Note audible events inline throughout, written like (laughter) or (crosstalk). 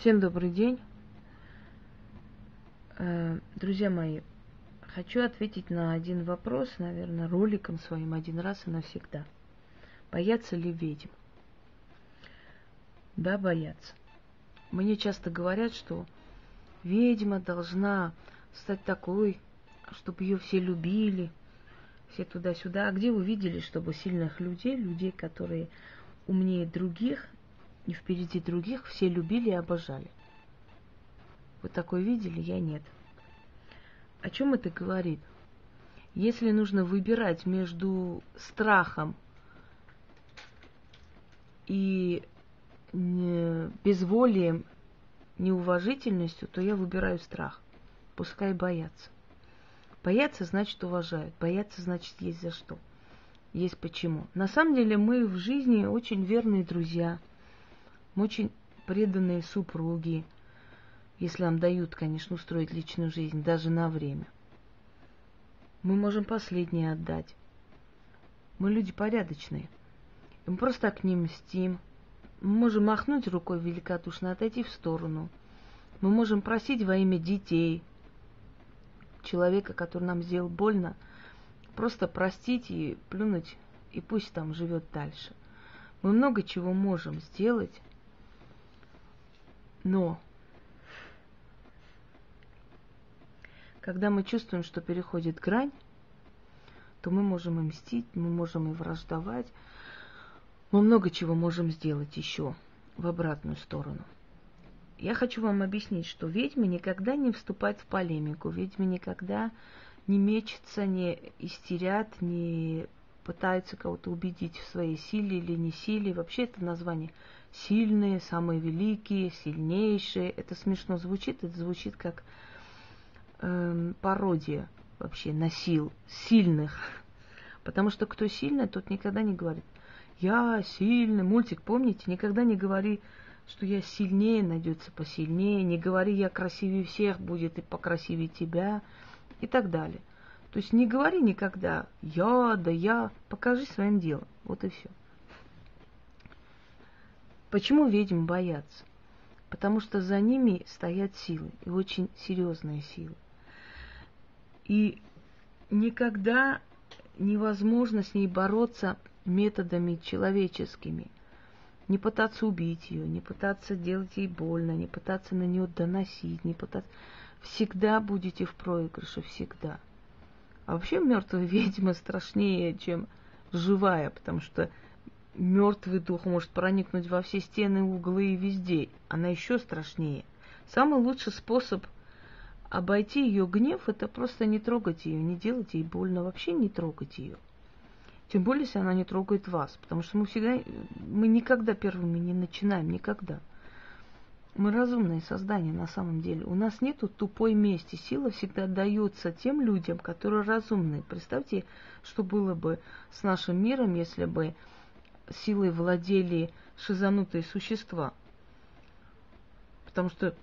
Всем добрый день. Э, друзья мои, хочу ответить на один вопрос, наверное, роликом своим один раз и навсегда. Боятся ли ведьм? Да, боятся. Мне часто говорят, что ведьма должна стать такой, чтобы ее все любили, все туда-сюда. А где вы видели, чтобы сильных людей, людей, которые умнее других и впереди других, все любили и обожали? Вы такое видели? Я нет. О чем это говорит? Если нужно выбирать между страхом и безволием, неуважительностью, то я выбираю страх. Пускай боятся. Бояться значит уважают. Бояться значит есть за что. Есть почему. На самом деле мы в жизни очень верные друзья. Мы очень преданные супруги. Если нам дают, конечно, устроить личную жизнь, даже на время. Мы можем последнее отдать. Мы люди порядочные. мы просто к ним мстим. Мы можем махнуть рукой великодушно, отойти в сторону. Мы можем просить во имя детей, человека, который нам сделал больно, просто простить и плюнуть, и пусть там живет дальше. Мы много чего можем сделать, но когда мы чувствуем, что переходит грань, то мы можем и мстить, мы можем и враждовать, мы много чего можем сделать еще в обратную сторону – я хочу вам объяснить, что ведьмы никогда не вступают в полемику, ведьмы никогда не мечутся, не истерят, не пытаются кого-то убедить в своей силе или не силе. Вообще это название сильные, самые великие, сильнейшие. Это смешно звучит, это звучит как эм, пародия вообще на сил, сильных. (laughs) Потому что кто сильный, тот никогда не говорит, я сильный. Мультик, помните, никогда не говори, что я сильнее, найдется посильнее, не говори, я красивее всех, будет и покрасивее тебя, и так далее. То есть не говори никогда я, да я, покажи своим делом. Вот и все. Почему ведьм боятся? Потому что за ними стоят силы, и очень серьезные силы. И никогда невозможно с ней бороться методами человеческими – не пытаться убить ее, не пытаться делать ей больно, не пытаться на нее доносить, не пытаться... Всегда будете в проигрыше, всегда. А вообще мертвая (laughs) ведьма страшнее, чем живая, потому что мертвый дух может проникнуть во все стены, углы и везде. Она еще страшнее. Самый лучший способ обойти ее гнев это просто не трогать ее, не делать ей больно, вообще не трогать ее. Тем более, если она не трогает вас. Потому что мы всегда, мы никогда первыми не начинаем, никогда. Мы разумные создания на самом деле. У нас нету тупой мести. Сила всегда дается тем людям, которые разумные. Представьте, что было бы с нашим миром, если бы силой владели шизанутые существа. Потому что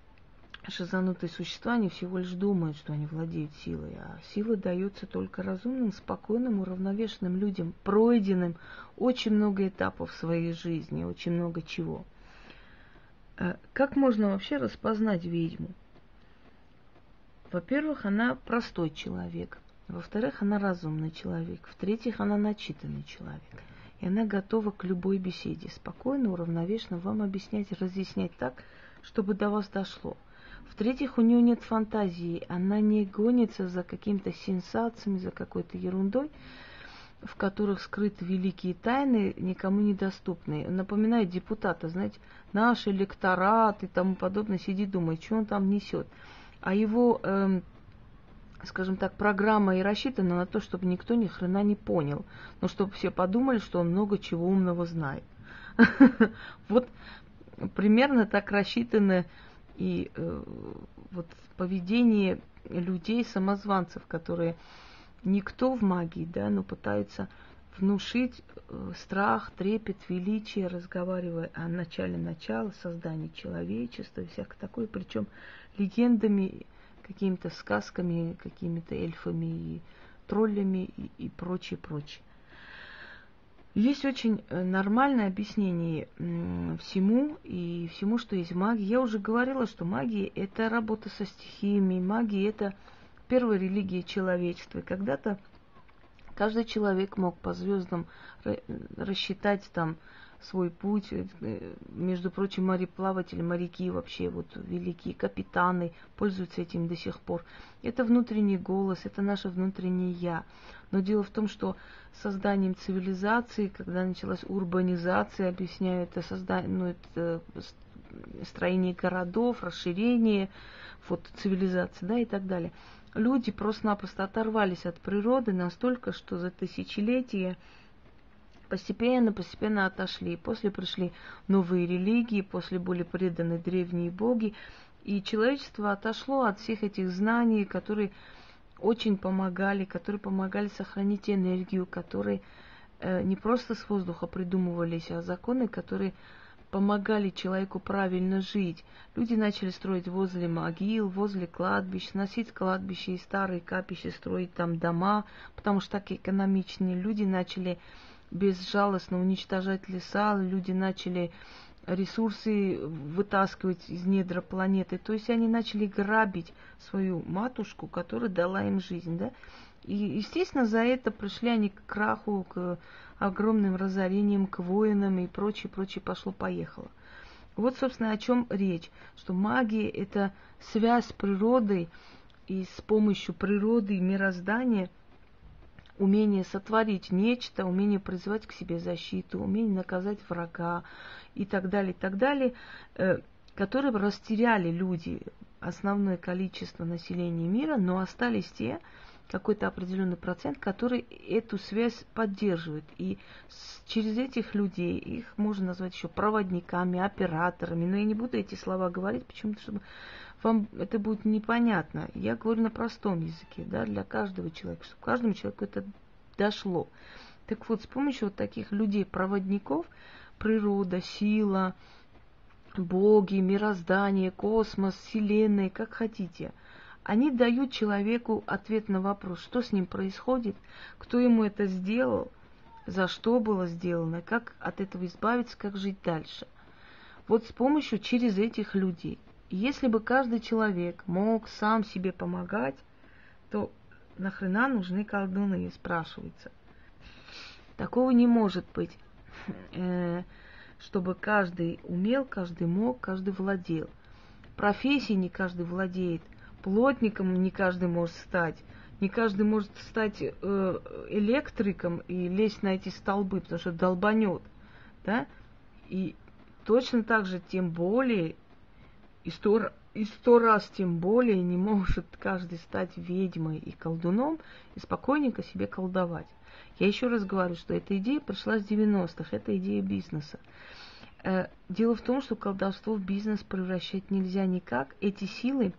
шизанутые существа, они всего лишь думают, что они владеют силой, а сила дается только разумным, спокойным, уравновешенным людям, пройденным очень много этапов своей жизни, очень много чего. Э, как можно вообще распознать ведьму? Во-первых, она простой человек. Во-вторых, она разумный человек. В-третьих, она начитанный человек. И она готова к любой беседе, спокойно, уравновешенно вам объяснять, разъяснять так, чтобы до вас дошло. В-третьих, у нее нет фантазии, она не гонится за какими-то сенсациями, за какой-то ерундой, в которых скрыты великие тайны, никому недоступные. Напоминает депутата, знаете, наш электорат и тому подобное, сидит, думает, что он там несет. А его, эм, скажем так, программа и рассчитана на то, чтобы никто ни хрена не понял, но чтобы все подумали, что он много чего умного знает. (laughs) Вот примерно так рассчитаны и э, вот поведение людей-самозванцев, которые никто в магии, да, но пытаются внушить э, страх, трепет, величие, разговаривая о начале начала, создании человечества и всякое такое, причем легендами, какими-то сказками, какими-то эльфами и троллями и, и прочее, прочее. Есть очень э, нормальное объяснение всему и всему, что есть в магии. Я уже говорила, что магия – это работа со стихиями, магия – это первая религия человечества. Когда-то каждый человек мог по звездам рассчитать там свой путь. Э, между прочим, мореплаватели, моряки вообще, вот великие капитаны пользуются этим до сих пор. Это внутренний голос, это наше внутреннее «я». Но дело в том, что созданием цивилизации, когда началась урбанизация, объясняю, это создание, ну, это строение городов, расширение, вот цивилизации, да, и так далее. Люди просто-напросто оторвались от природы настолько, что за тысячелетия постепенно, постепенно отошли. После пришли новые религии, после были преданы древние боги. И человечество отошло от всех этих знаний, которые очень помогали, которые помогали сохранить энергию, которые э, не просто с воздуха придумывались, а законы, которые помогали человеку правильно жить. Люди начали строить возле могил, возле кладбищ, носить кладбища и старые капища, строить там дома, потому что так экономичнее. Люди начали безжалостно уничтожать леса, люди начали ресурсы вытаскивать из недра планеты. То есть они начали грабить свою матушку, которая дала им жизнь. Да? И, естественно, за это пришли они к краху, к огромным разорениям, к воинам и прочее, прочее пошло-поехало. Вот, собственно, о чем речь, что магия – это связь с природой, и с помощью природы и мироздания – умение сотворить нечто, умение производить к себе защиту, умение наказать врага и так далее, и так далее, э, которые растеряли люди, основное количество населения мира, но остались те, какой-то определенный процент, который эту связь поддерживает. И через этих людей, их можно назвать еще проводниками, операторами, но я не буду эти слова говорить, почему-то, чтобы вам это будет непонятно. Я говорю на простом языке, да, для каждого человека, чтобы каждому человеку это дошло. Так вот, с помощью вот таких людей-проводников, природа, сила, боги, мироздание, космос, вселенная, как хотите, они дают человеку ответ на вопрос, что с ним происходит, кто ему это сделал, за что было сделано, как от этого избавиться, как жить дальше. Вот с помощью через этих людей. Если бы каждый человек мог сам себе помогать, то нахрена нужны колдуны, спрашивается. Такого не может быть, э, чтобы каждый умел, каждый мог, каждый владел. Профессии не каждый владеет, плотником не каждый может стать, не каждый может стать э, электриком и лезть на эти столбы, потому что долбанет, да? И точно так же, тем более, и сто, и сто раз тем более не может каждый стать ведьмой и колдуном и спокойненько себе колдовать. Я еще раз говорю, что эта идея пришла с 90-х, это идея бизнеса. Э, дело в том, что колдовство в бизнес превращать нельзя никак. Эти силы,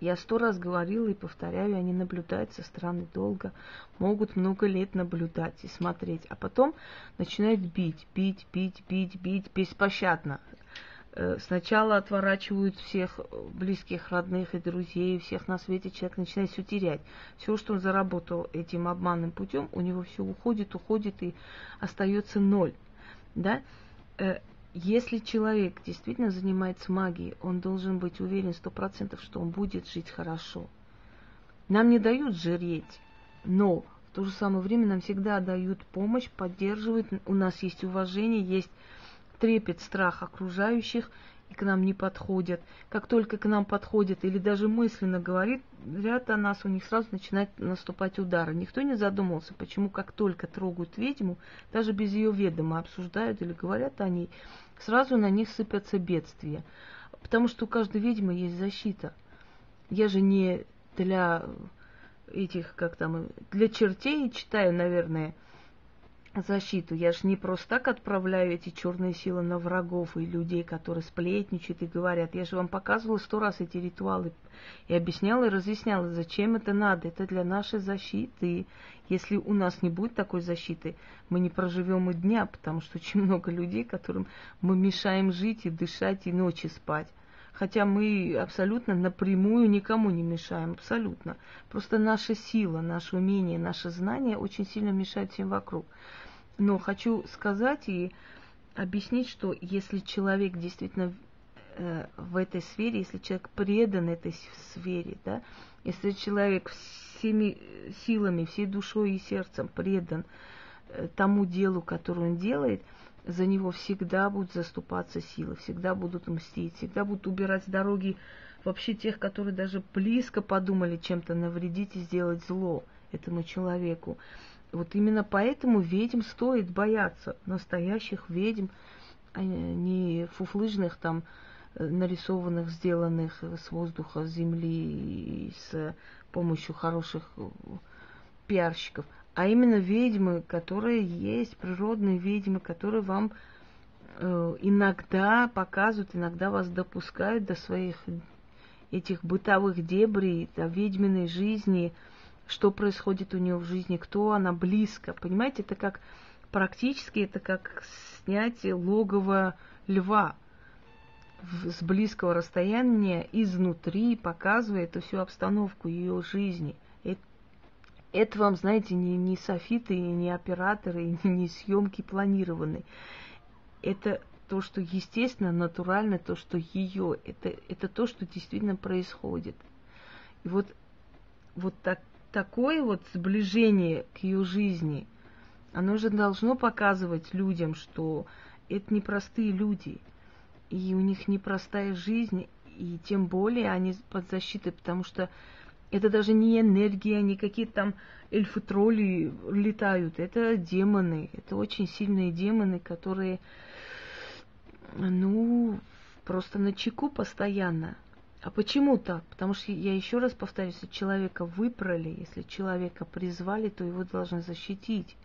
я сто раз говорила и повторяю, они наблюдают со стороны долго, могут много лет наблюдать и смотреть, а потом начинают бить, бить, бить, бить, бить беспощадно. Э, сначала отворачивают всех близких, родных и друзей, всех на свете, человек начинает все терять. Все, что он заработал этим обманным путем, у него все уходит, уходит и остается ноль. Да? Э, если человек действительно занимается магией, он должен быть уверен сто процентов, что он будет жить хорошо. Нам не дают жреть, но в то же самое время нам всегда дают помощь, поддерживают, у нас есть уважение, есть трепет, страх окружающих и к нам не подходят. Как только к нам подходят или даже мысленно говорит, ряд о нас, у них сразу начинает наступать удары. Никто не задумался, почему как только трогают ведьму, даже без ее ведома обсуждают или говорят о ней, сразу на них сыпятся бедствия. Потому что у каждой ведьмы есть защита. Я же не для этих, как там, для чертей читаю, наверное, защиту. Я же не просто так отправляю эти черные силы на врагов и людей, которые сплетничают и говорят. Я же вам показывала сто раз эти ритуалы и объясняла и разъясняла, зачем это надо. Это для нашей защиты. Если у нас не будет такой защиты, мы не проживем и дня, потому что очень много людей, которым мы мешаем жить и дышать и ночи спать. Хотя мы абсолютно напрямую никому не мешаем, абсолютно. Просто наша сила, наше умение, наше знание очень сильно мешают всем вокруг. Но хочу сказать и объяснить, что если человек действительно э, в этой сфере, если человек предан этой сфере, да, если человек всеми силами, всей душой и сердцем предан э, тому делу, которое он делает, за него всегда будут заступаться силы, всегда будут мстить, всегда будут убирать с дороги вообще тех, которые даже близко подумали чем-то навредить и сделать зло этому человеку. Вот именно поэтому ведьм стоит бояться, настоящих ведьм, а не фуфлыжных там э, нарисованных, сделанных с воздуха, с земли с помощью хороших э, пиарщиков, а именно ведьмы, которые есть, природные ведьмы, которые вам э, иногда показывают, иногда вас допускают до своих этих бытовых дебрей, до ведьминой жизни, что происходит у нее в жизни, кто она близко. Понимаете, это как практически это как снятие логова льва с близкого расстояния изнутри, показывая эту всю обстановку ее жизни. Это, вам, знаете, не, не софиты, не операторы, не съемки планированные. Это то, что естественно, натурально, то, что ее, это, это то, что действительно происходит. И вот, вот так, такое вот сближение к ее жизни, оно же должно показывать людям, что это непростые люди, и у них непростая жизнь, и тем более они под защитой, потому что это даже не энергия, не какие-то там эльфы-тролли летают, это демоны, это очень сильные демоны, которые ну, просто на чеку постоянно. А почему так? Потому что я еще раз повторюсь, если человека выпрали, если человека призвали, то его должны защитить.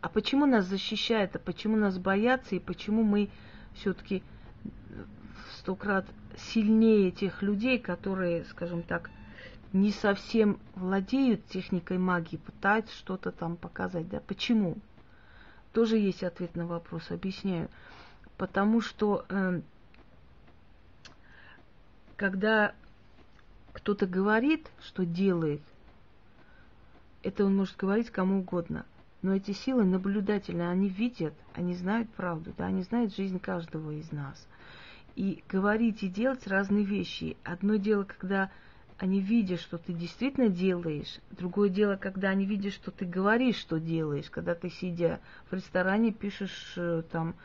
А почему нас защищают, а почему нас боятся, и почему мы все-таки в сто крат сильнее тех людей, которые, скажем так, не совсем владеют техникой магии, пытаются что-то там показать, да? Почему? Тоже есть ответ на вопрос, объясняю потому что э, когда кто-то говорит, что делает, это он может говорить кому угодно. Но эти силы наблюдательные, они видят, они знают правду, да, они знают жизнь каждого из нас. И говорить и делать разные вещи. Одно дело, когда они видят, что ты действительно делаешь. Другое дело, когда они видят, что ты говоришь, что делаешь. Когда ты, сидя в ресторане, пишешь э, там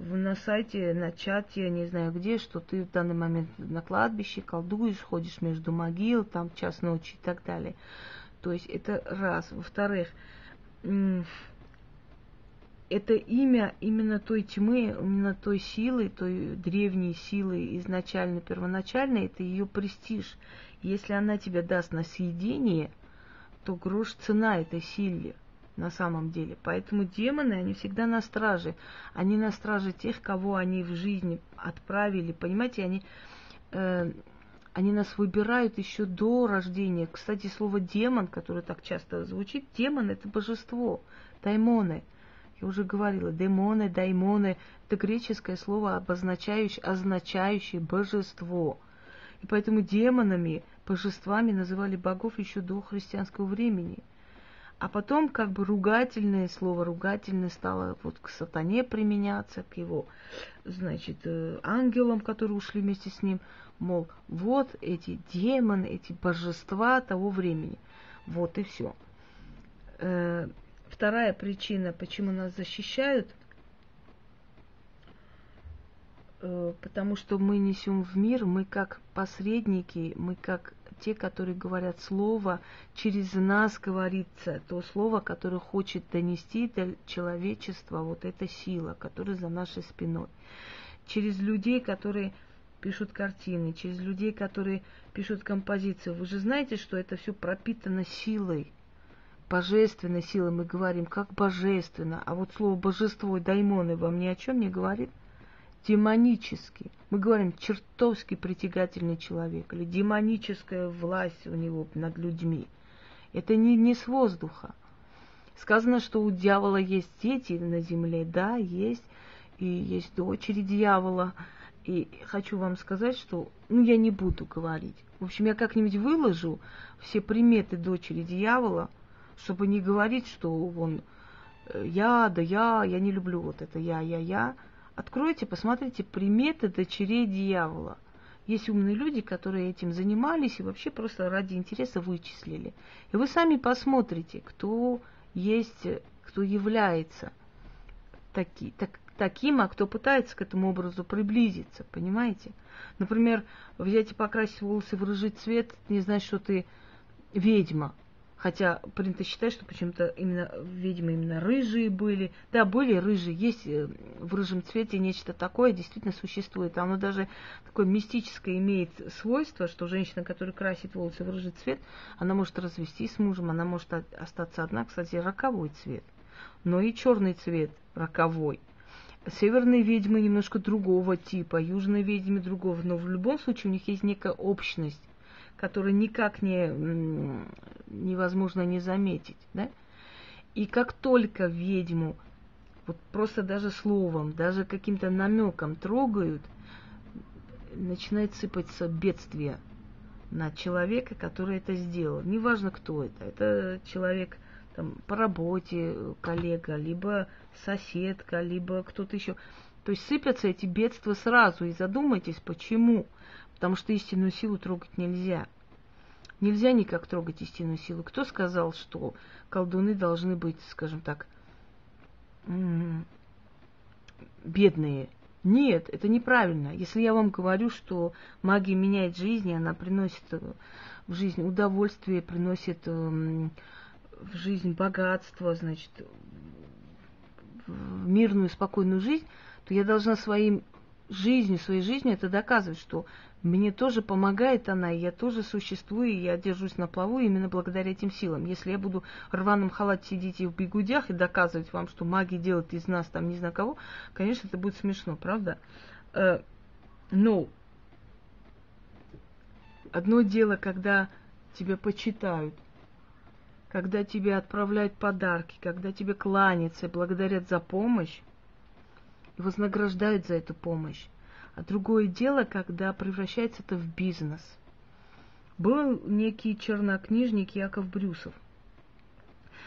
на сайте, на чате, не знаю где, что ты в данный момент на кладбище колдуешь, ходишь между могил, там час ночи и так далее. То есть это раз. Во-вторых, это имя именно той тьмы, именно той силы, той древней силы изначально, первоначально, это ее престиж. Если она тебе даст на съедение, то грош цена этой силе на самом деле. Поэтому демоны, они всегда на страже. Они на страже тех, кого они в жизни отправили. Понимаете, они, э, они нас выбирают еще до рождения. Кстати, слово демон, которое так часто звучит, демон это божество, даймоны. Я уже говорила, демоны, даймоны – это греческое слово, обозначающее, означающее божество. И поэтому демонами, божествами называли богов еще до христианского времени – а потом как бы ругательное слово, ругательное стало вот к сатане применяться, к его, значит, э, ангелам, которые ушли вместе с ним. Мол, вот эти демоны, эти божества того времени. Вот и все. Э, вторая причина, почему нас защищают, потому что мы несем в мир, мы как посредники, мы как те, которые говорят слово, через нас говорится то слово, которое хочет донести до человечества вот эта сила, которая за нашей спиной. Через людей, которые пишут картины, через людей, которые пишут композиции. Вы же знаете, что это все пропитано силой, божественной силой. Мы говорим, как божественно. А вот слово божество даймоны вам ни о чем не говорит – демонический. Мы говорим, чертовски притягательный человек, или демоническая власть у него над людьми. Это не, не с воздуха. Сказано, что у дьявола есть дети на земле. Да, есть. И есть дочери дьявола. И хочу вам сказать, что... Ну, я не буду говорить. В общем, я как-нибудь выложу все приметы дочери дьявола, чтобы не говорить, что он э, я, да я, я не люблю вот это я, я, я. Откройте, посмотрите приметы дочерей дьявола. Есть умные люди, которые этим занимались и вообще просто ради интереса вычислили. И вы сами посмотрите, кто есть, кто является таки, так, таким, а кто пытается к этому образу приблизиться, понимаете? Например, взять и покрасить волосы в рыжий цвет, не значит, что ты ведьма. Хотя принято считать, что почему-то именно ведьмы именно рыжие были. Да, были рыжие. Есть э, в рыжем цвете нечто такое, действительно существует. Оно даже такое мистическое имеет свойство, что женщина, которая красит волосы в рыжий цвет, она может развестись с мужем, она может остаться одна. Кстати, роковой цвет. Но и черный цвет роковой. Северные ведьмы немножко другого типа, южные ведьмы другого, но в любом случае у них есть некая общность, которую никак не, невозможно не заметить. Да? И как только ведьму вот просто даже словом, даже каким-то намеком трогают, начинает сыпаться бедствие на человека, который это сделал. Неважно, кто это. Это человек там, по работе, коллега, либо соседка, либо кто-то еще. То есть сыпятся эти бедства сразу, и задумайтесь, почему. Потому что истинную силу трогать нельзя. Нельзя никак трогать истинную силу. Кто сказал, что колдуны должны быть, скажем так, бедные? Нет, это неправильно. Если я вам говорю, что магия меняет жизнь, она приносит э, в жизнь удовольствие, приносит эм, в жизнь богатство, значит, мирную, спокойную жизнь, то я должна своим жизнью, своей жизнью это доказывать, что мне тоже помогает она, и я тоже существую, и я держусь на плаву именно благодаря этим силам. Если я буду в рваном халате сидеть и в бегудях и доказывать вам, что магия делает из нас там не знаю кого, конечно, это будет смешно, правда? Э, но одно дело, когда тебя почитают, когда тебе отправляют подарки, когда тебе кланяются, благодарят за помощь и вознаграждают за эту помощь. А другое дело, когда превращается это в бизнес. Был некий чернокнижник Яков Брюсов.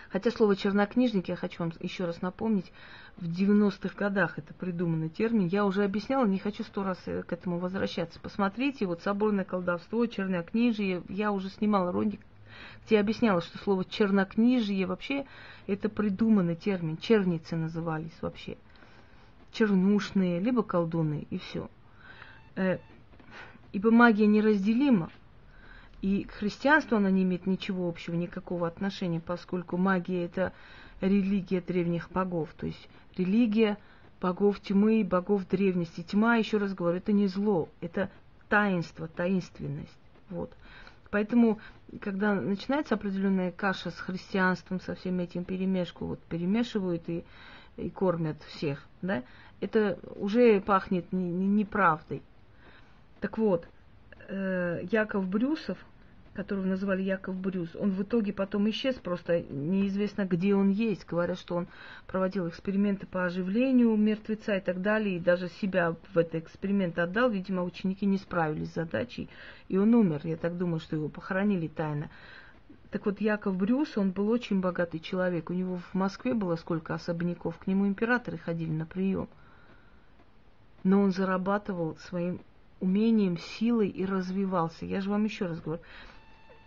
Хотя слово чернокнижник, я хочу вам еще раз напомнить, в 90-х годах это придуманный термин. Я уже объясняла, не хочу сто раз э, к этому возвращаться. Посмотрите, вот соборное колдовство, чернокнижие. Я уже снимала ролик, где объясняла, что слово чернокнижие вообще это придуманный термин. Черницы назывались вообще. Чернушные, либо колдуны, и все. Э, ибо магия неразделима, и к христианству она не имеет ничего общего, никакого отношения, поскольку магия это религия древних богов, то есть религия богов тьмы, богов древности. Тьма, еще раз говорю, это не зло, это таинство, таинственность. Вот. Поэтому, когда начинается определенная каша с христианством, со всем этим перемешку, вот перемешивают и, и кормят всех, да, это уже пахнет неправдой. Так вот, э, Яков Брюсов, которого называли Яков Брюс, он в итоге потом исчез, просто неизвестно, где он есть. Говорят, что он проводил эксперименты по оживлению мертвеца и так далее, и даже себя в этот эксперимент отдал. Видимо, ученики не справились с задачей, и он умер. Я так думаю, что его похоронили тайно. Так вот, Яков Брюс, он был очень богатый человек. У него в Москве было сколько особняков, к нему императоры ходили на прием. Но он зарабатывал своим умением, силой и развивался. Я же вам еще раз говорю,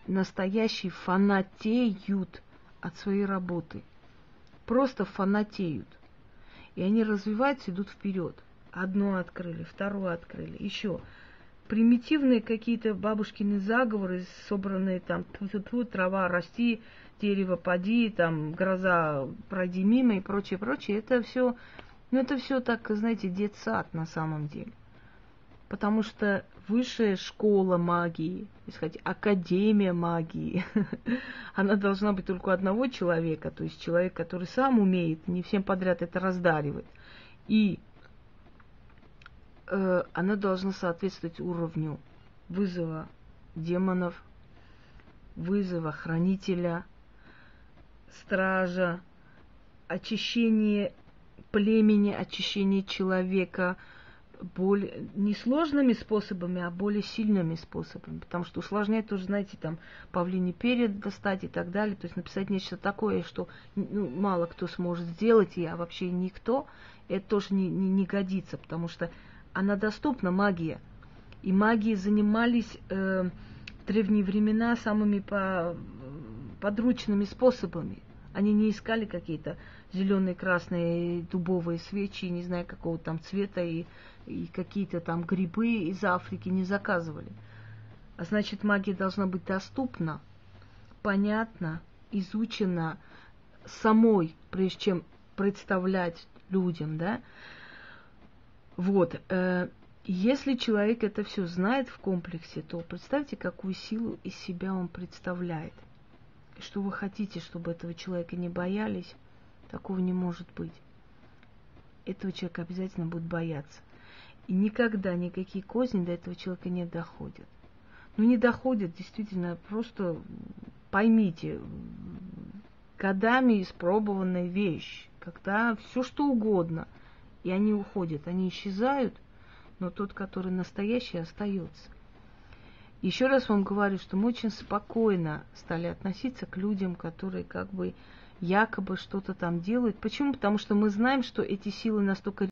настоящие фанатеют от своей работы. Просто фанатеют. И они развиваются, идут вперед. Одно открыли, второе открыли, еще. Примитивные какие-то бабушкины заговоры, собранные там тьфу трава расти, дерево поди, там гроза пройди мимо и прочее, прочее, это все, ну это все так, знаете, детсад на самом деле потому что высшая школа магии, сказать, академия магии, (laughs) она должна быть только одного человека, то есть человек, который сам умеет, не всем подряд это раздаривать. И э, она должна соответствовать уровню вызова демонов, вызова хранителя, стража, очищение племени, очищение человека – более, не сложными способами, а более сильными способами. Потому что усложнять тоже, знаете, там павлине перед достать и так далее. То есть написать нечто такое, что ну, мало кто сможет сделать, и а вообще никто, это тоже не, не, не годится, потому что она доступна, магия. И магии занимались э, в древние времена самыми по, подручными способами. Они не искали какие-то зеленые, красные, дубовые свечи, не знаю какого там цвета, и, и какие-то там грибы из Африки не заказывали. А значит, магия должна быть доступна, понятна, изучена самой, прежде чем представлять людям, да. Вот. Э, если человек это все знает в комплексе, то представьте, какую силу из себя он представляет – что вы хотите, чтобы этого человека не боялись, такого не может быть. Этого человека обязательно будут бояться. И никогда никакие козни до этого человека не доходят. Ну, не доходят, действительно, просто поймите, годами испробованная вещь, когда все что угодно, и они уходят, они исчезают, но тот, который настоящий, остается. Еще раз вам говорю, что мы очень спокойно стали относиться к людям, которые как бы якобы что-то там делают. Почему? Потому что мы знаем, что эти силы настолько